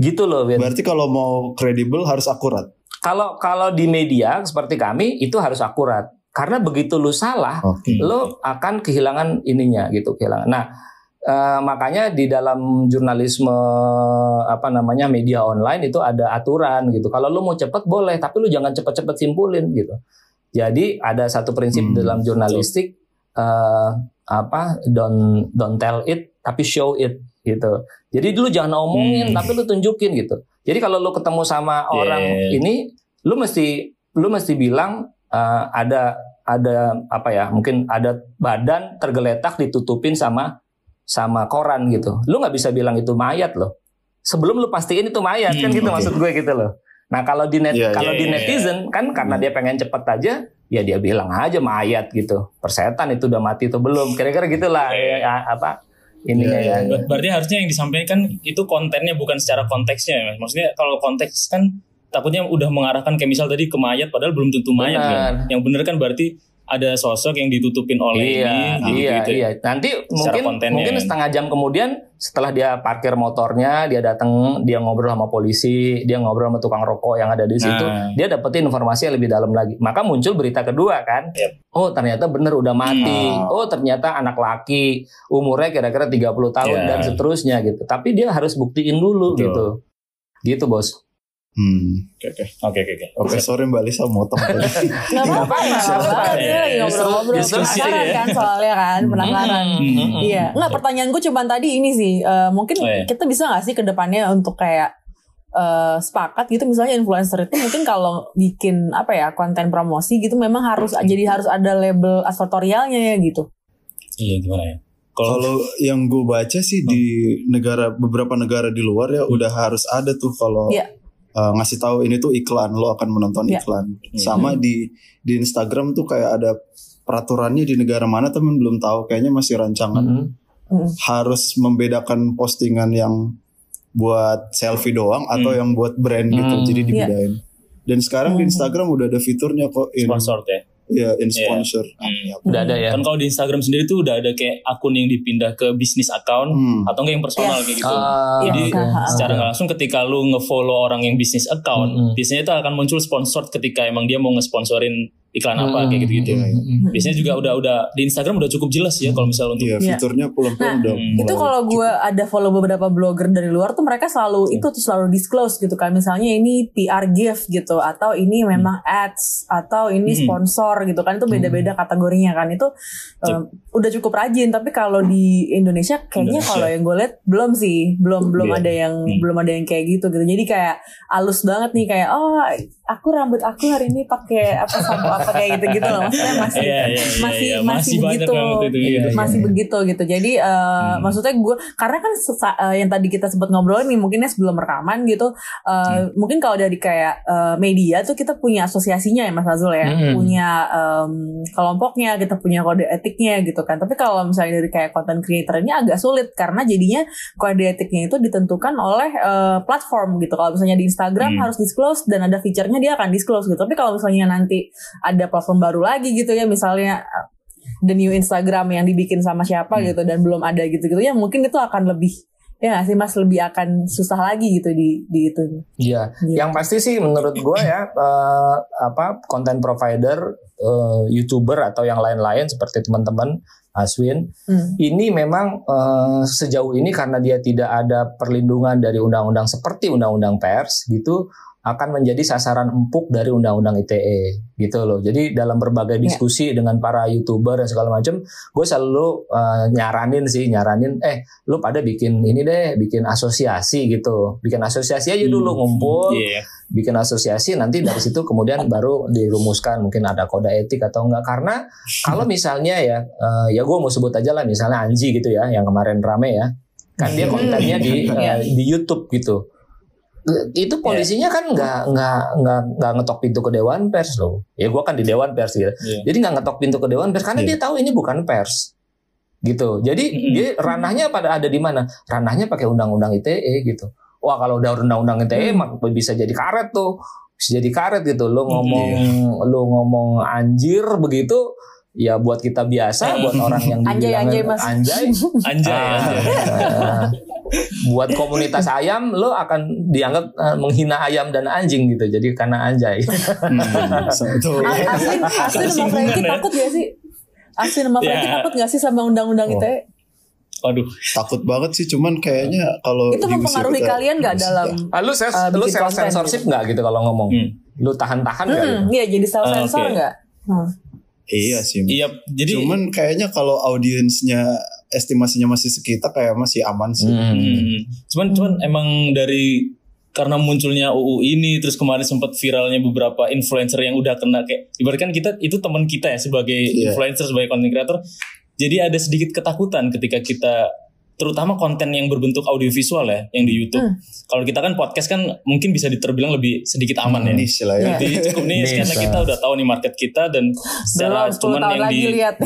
gitu loh. Ben. Berarti kalau mau kredibel harus akurat. Kalau kalau di media seperti kami itu harus akurat. Karena begitu lu salah, okay. lu akan kehilangan ininya gitu, kehilangan. Nah, Uh, makanya di dalam jurnalisme apa namanya media online itu ada aturan gitu. Kalau lu mau cepet boleh, tapi lu jangan cepet-cepet simpulin gitu. Jadi ada satu prinsip hmm, dalam jurnalistik uh, apa don't don't tell it tapi show it gitu. Jadi dulu jangan omongin hmm. tapi lu tunjukin gitu. Jadi kalau lu ketemu sama yeah. orang ini, lu mesti lu mesti bilang uh, ada ada apa ya? Mungkin ada badan tergeletak ditutupin sama sama koran gitu. Lu nggak bisa bilang itu mayat loh. Sebelum lu pastiin itu mayat kan hmm, kan gitu okay. maksud gue gitu loh. Nah kalau di net yeah, kalau yeah, di iya, netizen yeah. kan karena hmm. dia pengen cepet aja, ya dia bilang aja mayat gitu persetan itu udah mati itu belum kira-kira gitulah Iya. ya, apa ininya Iya, ya iya, Ber- Berarti harusnya yang disampaikan itu kontennya bukan secara konteksnya ya. Maksudnya kalau konteks kan takutnya udah mengarahkan kayak misal tadi ke mayat padahal belum tentu mayat Benar. kan. Yang bener kan berarti ada sosok yang ditutupin oleh Iya, ini iya, gitu, iya. Nanti mungkin kontennya. mungkin setengah jam kemudian setelah dia parkir motornya, dia datang, dia ngobrol sama polisi, dia ngobrol sama tukang rokok yang ada di situ, Nah. dia dapetin informasi yang lebih dalam lagi. Maka muncul berita kedua kan. Yep. Oh, ternyata bener udah mati. Hmm. Oh, ternyata anak laki, umurnya kira-kira 30 tahun Iya. dan seterusnya gitu. Tapi dia harus buktiin dulu Betul. gitu. Gitu, Bos. Hmm. Oke oke oke oke. Oke, sorry Mbak Lisa motong tadi. [laughs] Gak apa-apa, justru- ngobrol-ngobrol penasaran ya. kan soalnya kan, penasaran. Hmm. Iya, nggak pertanyaanku cuma tadi ini sih, eh, mungkin Oh, iya. kita bisa nggak sih ke depannya untuk kayak eh, sepakat gitu misalnya influencer itu mungkin kalau bikin apa ya konten promosi gitu memang harus jadi harus ada label asfatorialnya ya gitu. Iya gimana ya? Kalau Kalau yang gue baca sih di negara beberapa negara di luar ya udah harus ada tuh kalau Iya. Uh, ngasih tahu ini tuh iklan lo akan menonton Iya. iklan. Sama di di Instagram tuh kayak ada peraturannya di negara mana temen belum tahu kayaknya masih rancangan Mhm. Mm. harus membedakan postingan yang buat selfie doang atau Hmm. yang buat brand gitu Hmm. jadi dibedain. Dan sekarang di Hmm. Instagram udah ada fiturnya kok in, sponsor ya. Ya in Iya. sponsor. Hmm. Udah ada ya. Kan kalau di Instagram sendiri tuh udah ada kayak akun yang dipindah ke bisnis account Hmm. atau enggak yang personal kayak gitu. Ah, Jadi oke. secara nggak langsung ketika lu nge-follow orang yang bisnis account, Mm-mm. biasanya itu akan muncul sponsor ketika emang dia mau nge-sponsorin iklan apa Hmm. kayak gitu-gitu. Iya, iya. Mhm. Biasanya juga udah udah di Instagram udah cukup jelas ya kalau misalnya untuk Iya, Iya. fiturnya Nah, pulang-pulang udah Hmm. mulai Itu kalau gue ada follow beberapa blogger dari luar tuh mereka selalu Iya. itu tuh selalu disclose gitu kan misalnya ini PR gift gitu atau ini memang ads atau ini Hmm. sponsor gitu kan itu beda-beda kategorinya kan itu Yep. um, udah cukup rajin tapi kalau di Indonesia kayaknya kalau yang gue lihat belum sih belum belum Iya. ada yang Hmm. belum ada yang kayak gitu gitu jadi kayak halus banget nih kayak oh aku rambut aku hari ini pakai apa sampo apa kayak gitu gitu loh maksudnya masih Iya, iya, iya, masih iya. masih banyak begitu itu Iya, gitu. iya. masih begitu gitu jadi uh, Hmm. maksudnya gue karena kan sesa- uh, yang tadi kita sempat ngobrol nih mungkinnya sebelum rekaman gitu uh, Hmm. mungkin kalau dari kayak uh, media tuh kita punya asosiasinya ya Mas Azul ya Hmm. punya um, kelompoknya kita punya kode etiknya gitu kan tapi kalau misalnya dari kayak content creatornya agak sulit karena jadinya kode etiknya itu ditentukan oleh uh, platform gitu kalau misalnya di Instagram Hmm. harus disclose dan ada fiturnya dia akan disclose gitu tapi kalau misalnya nanti ada platform baru lagi gitu ya misalnya uh, the new Instagram yang dibikin sama siapa Hmm. gitu dan belum ada gitu-gitu ya mungkin itu akan lebih ya nggak sih mas lebih akan susah lagi gitu di di itu Iya, Iya. yang pasti sih menurut gue ya [clears throat] eh, apa konten provider, eh, youtuber atau yang lain-lain seperti teman-teman Aswin, Hmm. ini memang eh, sejauh ini karena dia tidak ada perlindungan dari undang-undang seperti undang-undang pers gitu akan menjadi sasaran empuk dari undang-undang ITE gitu loh. Jadi dalam berbagai Ya. diskusi dengan para youtuber dan segala macam, gue selalu eh, nyaranin sih, nyaranin, eh lu pada bikin ini deh, bikin asosiasi gitu, bikin asosiasi aja dulu Hmm. ngumpul, Iya. bikin asosiasi nanti dari situ kemudian [laughs] baru dirumuskan mungkin ada kode etik atau enggak karena kalau [laughs] misalnya ya eh, ya gue mau sebut aja lah misalnya Anji gitu ya yang kemarin rame ya kan dia kontennya di [laughs] eh, di YouTube gitu itu polisinya kan nggak nggak nggak nggak ngetok pintu ke dewan pers loh ya gue kan di dewan pers gitu Iya. jadi nggak ngetok pintu ke dewan pers karena Iya. dia tahu ini bukan pers gitu jadi Mm-mm. dia ranahnya pada ada di mana ranahnya pakai undang-undang ITE gitu wah kalau udah undang-undang ITE Hmm. mah bisa jadi karet tuh bisa jadi karet gitu lo ngomong Iya. lo ngomong anjir begitu ya buat kita biasa buat orang yang [laughs] Anjay, anjay, Mas. anjay [laughs] Anjay, Ah, anjay. eh, buat komunitas ayam lo akan dianggap eh, menghina ayam dan anjing gitu jadi karena anjay Hmm, Satu. A- Aslin [laughs] Aslin sama Singgungan Frankie ya. takut gak sih Aslin sama Frankie Ya. takut gak sih sama undang-undang Oh. ITE Waduh. Takut banget sih, cuman kayaknya kalau itu mempengaruhi kita- kalian gak dalam Ah, lu self, Uh, lu self censorship gitu. nggak gitu kalau ngomong Hmm. lu tahan-tahan nggak gitu? Hmm, iya jadi self Ah, sensor nggak? Hmm. Iya sih. Iya, jadi Cuman kayaknya kalau audiensnya estimasinya masih sekitar kayak masih aman sih. Hmm. Hmm. Cuman cuman emang dari karena munculnya UU ini terus kemarin sempat viralnya beberapa influencer yang udah kena kayak ibaratkan kita itu teman kita ya sebagai Iya. influencer sebagai content creator. Jadi ada sedikit ketakutan ketika kita terutama konten yang berbentuk audiovisual ya yang di YouTube. Hmm. Kalau kita kan podcast kan mungkin bisa diterbilang lebih sedikit aman hmm, ya. Niche lah ya. Jadi cukup niche karena kita udah tahu nih market kita dan secara Belum, cuman yang di lihat.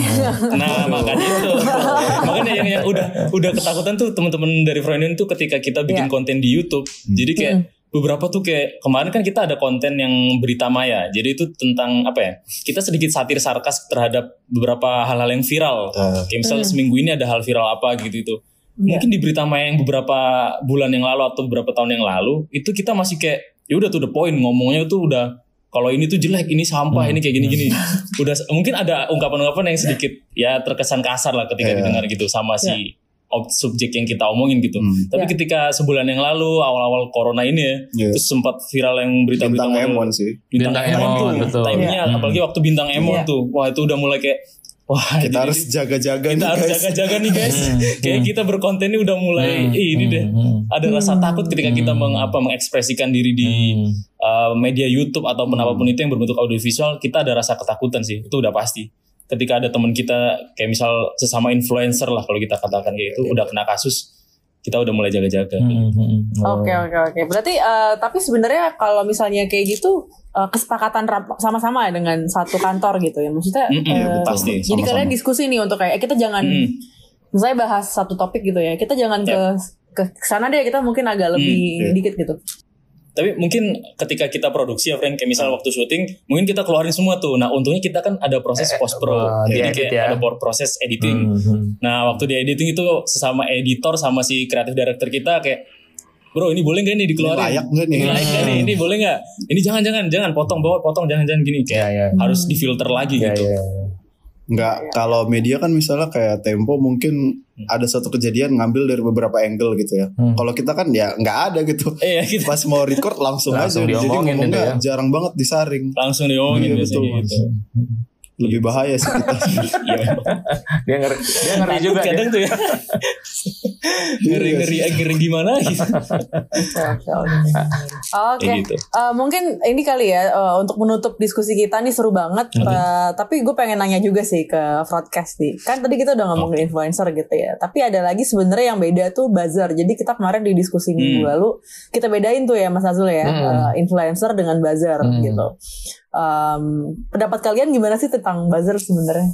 Nah, makanya itu. [laughs] makanya yang yang udah udah ketakutan tuh teman-teman dari Freudian tuh ketika kita bikin yeah. konten di YouTube. Hmm. Jadi kayak hmm beberapa tuh kayak kemarin kan kita ada konten yang berita maya. Jadi itu tentang apa ya? Kita sedikit satir sarkas terhadap beberapa hal-hal yang viral. Uh. Kayak misalnya uh. seminggu ini ada hal viral apa gitu itu. Yeah. Mungkin di berita maya yang beberapa bulan yang lalu atau beberapa tahun yang lalu itu kita masih kayak ya udah tuh the point ngomongnya tuh udah kalau ini tuh jelek, ini sampah, hmm. ini kayak gini-gini. [laughs] udah mungkin ada ungkapan-ungkapan yang sedikit ya terkesan kasar lah ketika yeah. didengar gitu sama si yeah subjek yang kita omongin gitu. Hmm. Tapi yeah. ketika sebulan yang lalu awal-awal corona ini ya, yeah. terus sempat viral yang berita-berita bintang Emon sih. Bintang, bintang Emon, tuh, betul. timingnya yeah. apalagi waktu bintang Emon yeah. tuh, wah itu udah mulai kayak Wah, kita harus jaga-jaga nih harus jaga-jaga nih guys. Hmm. Kayak kita berkonten ini udah mulai hmm. ini deh. Hmm. Ada rasa takut ketika kita meng, apa mengekspresikan diri di uh, media YouTube ataupun apa pun itu yang berbentuk audiovisual, kita ada rasa ketakutan sih. Itu udah pasti ketika ada teman kita kayak misal sesama influencer lah kalau kita katakan kayak itu udah kena kasus kita udah mulai jaga-jaga. Hmm, hmm, hmm. Oke oke oke. Berarti uh, tapi sebenarnya kalau misalnya kayak gitu uh, kesepakatan sama-sama ya dengan satu kantor gitu ya maksudnya. Mm -hmm, uh, pasti. Jadi kalian diskusi nih untuk kayak kita jangan mm. misalnya bahas satu topik gitu ya. Kita jangan yep. ke ke sana deh kita mungkin agak lebih mm, dikit gitu tapi mungkin ketika kita produksi ya Frank kayak misal waktu syuting mungkin kita keluarin semua tuh nah untungnya kita kan ada proses eh, post pro uh, jadi kayak ya. ada proses editing mm -hmm. nah waktu di editing itu sesama editor sama si kreatif director kita kayak bro ini boleh gak nih dikeluarin ini layak gak nih ini layak gak nih ini boleh gak ini jangan jangan jangan potong bawa potong jangan jangan gini kayak yeah, yeah. harus difilter lagi yeah, gitu yeah, yeah Enggak, ya. kalau media kan misalnya kayak Tempo mungkin hmm. ada satu kejadian ngambil dari beberapa angle gitu ya. Hmm. Kalau kita kan ya nggak ada gitu. Iya, gitu. [laughs] Pas mau record langsung, langsung aja. Jadi ngomongnya ya. jarang banget disaring. Langsung diomongin iya, betul. gitu lebih bahaya sih kita. [laughs] Iya. dia ngeri, dia ngeri juga kadang ya. tuh ya. [laughs] ngeri ngeri ngeri gimana [laughs] gitu. Oke. Okay. Gitu. Uh, mungkin ini kali ya uh, untuk menutup diskusi kita nih seru banget. Okay. Uh, tapi gue pengen nanya juga sih ke broadcast nih. Kan tadi kita udah ngomongin okay. influencer gitu ya. Tapi ada lagi sebenarnya yang beda tuh buzzer. Jadi kita kemarin di diskusi minggu hmm. lalu kita bedain tuh ya Mas Azul ya, hmm. uh, influencer dengan buzzer hmm. gitu. Um, pendapat kalian gimana sih tentang buzzer sebenarnya?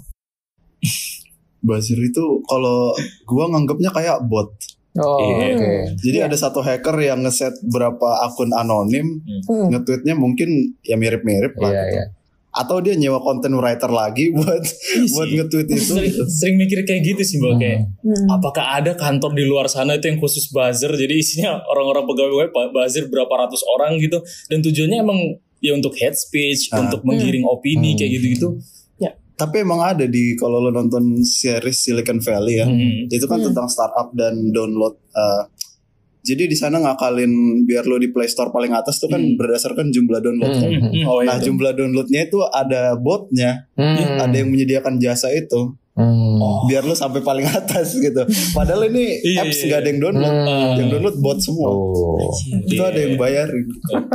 buzzer itu kalau gua nganggapnya kayak bot. Oh, yeah. okay. Jadi yeah. ada satu hacker yang ngeset berapa akun anonim, hmm. nge-tweetnya mungkin ya mirip-mirip lah. Yeah, gitu. yeah. Atau dia nyewa content writer lagi [laughs] buat iya buat nge-tweet itu. Sering, sering mikir kayak gitu sih, Mbak. Hmm. Kayak hmm. apakah ada kantor di luar sana itu yang khusus buzzer? Jadi isinya orang-orang pegawai buzzer berapa ratus orang gitu. Dan tujuannya emang ya untuk head speech, ah. untuk menggiring hmm. opini hmm. kayak gitu-gitu. Ya. Tapi emang ada di kalau lo nonton series Silicon Valley ya, hmm. itu kan hmm. tentang startup dan download. Uh, jadi di sana ngakalin biar lo di Play Store paling atas tuh kan hmm. berdasarkan jumlah download. Hmm. Kan? Hmm. Oh, nah itu. jumlah downloadnya itu ada botnya, hmm. ada yang menyediakan jasa itu. Hmm. Oh. Biar lu sampai paling atas gitu. Padahal ini iya, apps iya, gak ada yang download, hmm. yang download bot semua. Oh. Itu ada yang bayar.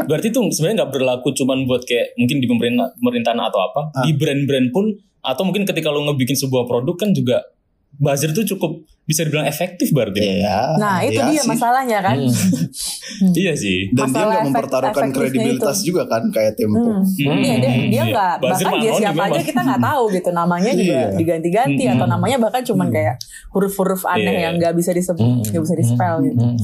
Berarti tuh sebenarnya nggak berlaku cuman buat kayak mungkin di pemerintah pemerintahan atau apa, ah. di brand-brand pun atau mungkin ketika lu ngebikin sebuah produk kan juga buzzer tuh cukup bisa dibilang efektif berarti. Iya. Nah itu iya dia sih. masalahnya kan. Hmm. iya sih. Dan Masalah dia nggak mempertaruhkan kredibilitas itu. juga kan kayak Tempo. Hmm. Hmm. Iya dia dia iya. nggak bahkan dia siapa aja kita nggak tahu gitu namanya juga iya. diganti-ganti hmm. atau namanya bahkan cuman hmm. kayak huruf-huruf aneh yeah. yang nggak bisa disebut hmm. nggak bisa di spell gitu. Hmm.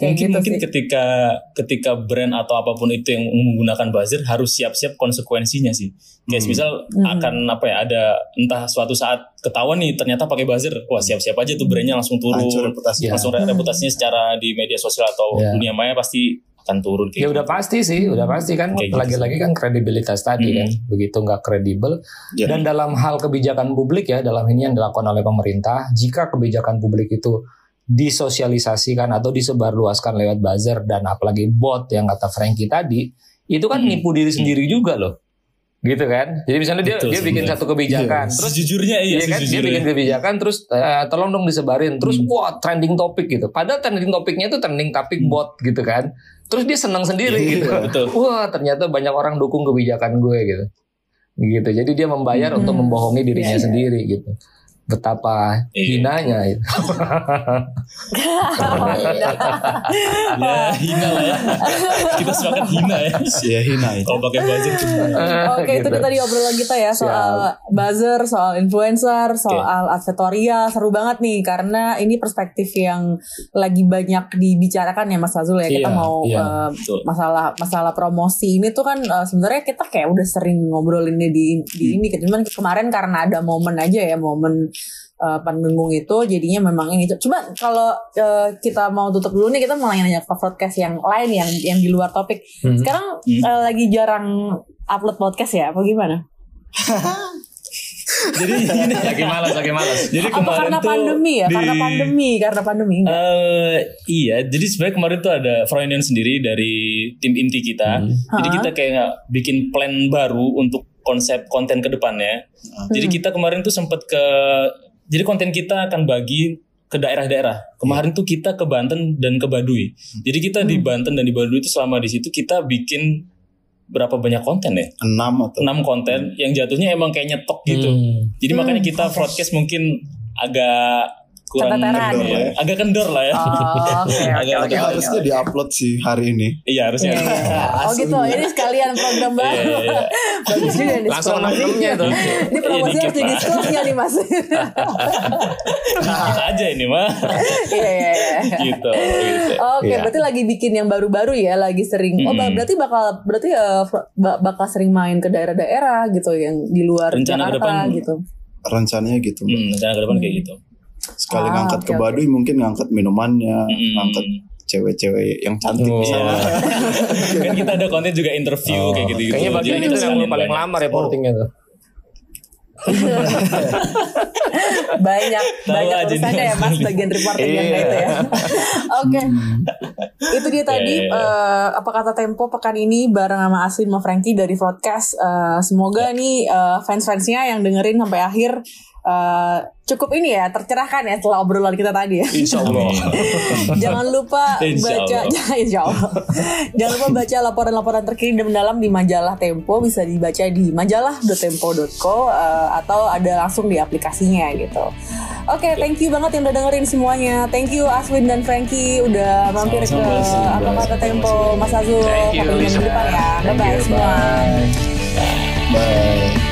Kayak mungkin gitu mungkin sih. ketika ketika brand atau apa pun itu yang menggunakan buzzer harus siap-siap konsekuensinya sih. Kayak hmm. misal hmm. akan apa ya ada entah suatu saat ketahuan nih ternyata pakai buzzer, wah siap-siap aja tuh brandnya reputasinya langsung turun, Hancur reputasi. langsung ya. reputasinya secara di media sosial atau ya. dunia maya pasti akan turun. ya udah gitu. pasti sih, udah pasti kan. Gitu Lagi-lagi gitu kan kredibilitas tadi hmm. kan, begitu nggak kredibel. Ya. Dan dalam hal kebijakan publik ya, dalam ini yang dilakukan oleh pemerintah, jika kebijakan publik itu disosialisasikan atau disebarluaskan lewat buzzer dan apalagi bot yang kata Frankie tadi, itu kan hmm. nipu diri sendiri juga loh gitu kan jadi misalnya dia Betul, dia bikin satu kebijakan iya, terus jujurnya iya, iya kan dia bikin kebijakan terus uh, tolong dong disebarin terus hmm. wah trending topik gitu padahal trending topiknya itu trending topik hmm. bot gitu kan terus dia senang sendiri iya, gitu betul. wah ternyata banyak orang dukung kebijakan gue gitu gitu jadi dia membayar hmm. untuk membohongi dirinya yeah, iya. sendiri gitu betapa iya. hinanya [laughs] itu. ya hina lah ya. Kita sepakat hina ya. Ya hina itu. Kalau pakai buzzer [laughs] Oke okay, gitu. itu tadi obrolan kita ya soal Siap. buzzer, soal influencer, soal okay. advertorial. Seru banget nih karena ini perspektif yang lagi banyak dibicarakan ya Mas Azul ya. Kita yeah, mau yeah, uh, masalah masalah promosi ini tuh kan uh, sebenarnya kita kayak udah sering ngobrolinnya di di hmm. ini. Cuman kemarin karena ada momen aja ya momen uh, Pandungung itu jadinya memang ini. Cuma kalau uh, kita mau tutup dulu nih kita mau nanya-nanya ke podcast yang lain yang yang di luar topik. Hmm. Sekarang hmm. Uh, lagi jarang upload podcast ya, apa gimana? [laughs] jadi ini lagi malas lagi malas jadi apa karena tuh pandemi ya di, karena pandemi karena pandemi uh, iya jadi sebenarnya kemarin tuh ada Freudian sendiri dari tim inti kita hmm. jadi kita kayak bikin plan baru untuk konsep konten ke depannya hmm. jadi kita kemarin tuh sempat ke jadi konten kita akan bagi ke daerah-daerah. Kemarin yeah. tuh kita ke Banten dan ke Baduy. Jadi kita hmm. di Banten dan di Baduy itu selama di situ kita bikin berapa banyak konten ya? Enam atau enam konten hmm. yang jatuhnya emang kayak nyetok gitu. Hmm. Jadi hmm. makanya kita broadcast mungkin agak kurang kendor ya. ya. Agak kendor lah ya. Oh, okay, [laughs] agak, okay, okay, harusnya okay. diupload sih hari ini. Iya harusnya. Yeah, [laughs] yeah. oh gitu. Ini sekalian program baru. Yeah, yeah, yeah. Bagus juga nih. Langsung nongkrongnya tuh. Ini promosi harus di disclose nih mas. [laughs] Kita aja ini mah. Iya iya. iya. Gitu. gitu. Oke, okay, yeah. berarti lagi bikin yang baru-baru ya, lagi sering. Mm -hmm. Oh berarti bakal berarti uh, bakal sering main ke daerah-daerah gitu yang di luar Rencana Jakarta gitu. Rencananya gitu. Hmm, rencana ke depan hmm. kayak gitu sekali ah, ngangkat okay, ke Baduy okay. mungkin ngangkat minumannya hmm. ngangkat cewek-cewek yang cantik oh. misalnya [laughs] kan kita ada konten juga interview oh. kayak gitu, -gitu. kayaknya bagian itu yang paling lama reportingnya oh. tuh [laughs] banyak Tau banyak urusannya ya mas bagian reporting yang iya. itu ya [laughs] oke okay. hmm. itu dia tadi yeah, yeah, yeah. Uh, apa kata Tempo pekan ini bareng sama Aslin sama Frankie dari broadcast uh, semoga yeah. nih uh, fans-fansnya yang dengerin sampai akhir uh, cukup ini ya tercerahkan ya setelah obrolan kita tadi ya. Insya Allah. [laughs] jangan lupa insya baca Allah. [laughs] insya Allah. jangan lupa baca laporan-laporan terkini dan mendalam di majalah Tempo bisa dibaca di majalah.tempo.co uh, atau ada langsung di aplikasinya gitu. Oke, okay, thank you banget yang udah dengerin semuanya. Thank you Aswin dan Frankie udah mampir ke apa kata Tempo Mas Azul. Sampai minggu depan ya. Bye bye semua. Bye.